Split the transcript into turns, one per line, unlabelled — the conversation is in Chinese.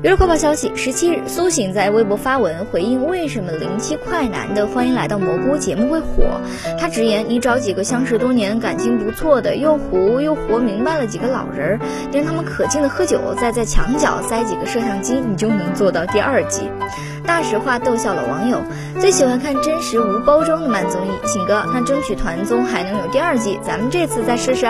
娱乐快报消息：十七日，苏醒在微博发文回应为什么零七快男的《欢迎来到蘑菇》节目会火。他直言：“你找几个相识多年、感情不错的，又糊又活明白了几个老人儿，让他们可劲的喝酒，再在墙角塞几个摄像机，你就能做到第二季。”大实话逗笑了网友。最喜欢看真实无包装的慢综艺，醒哥，那争取团综还能有第二季，咱们这次再试试。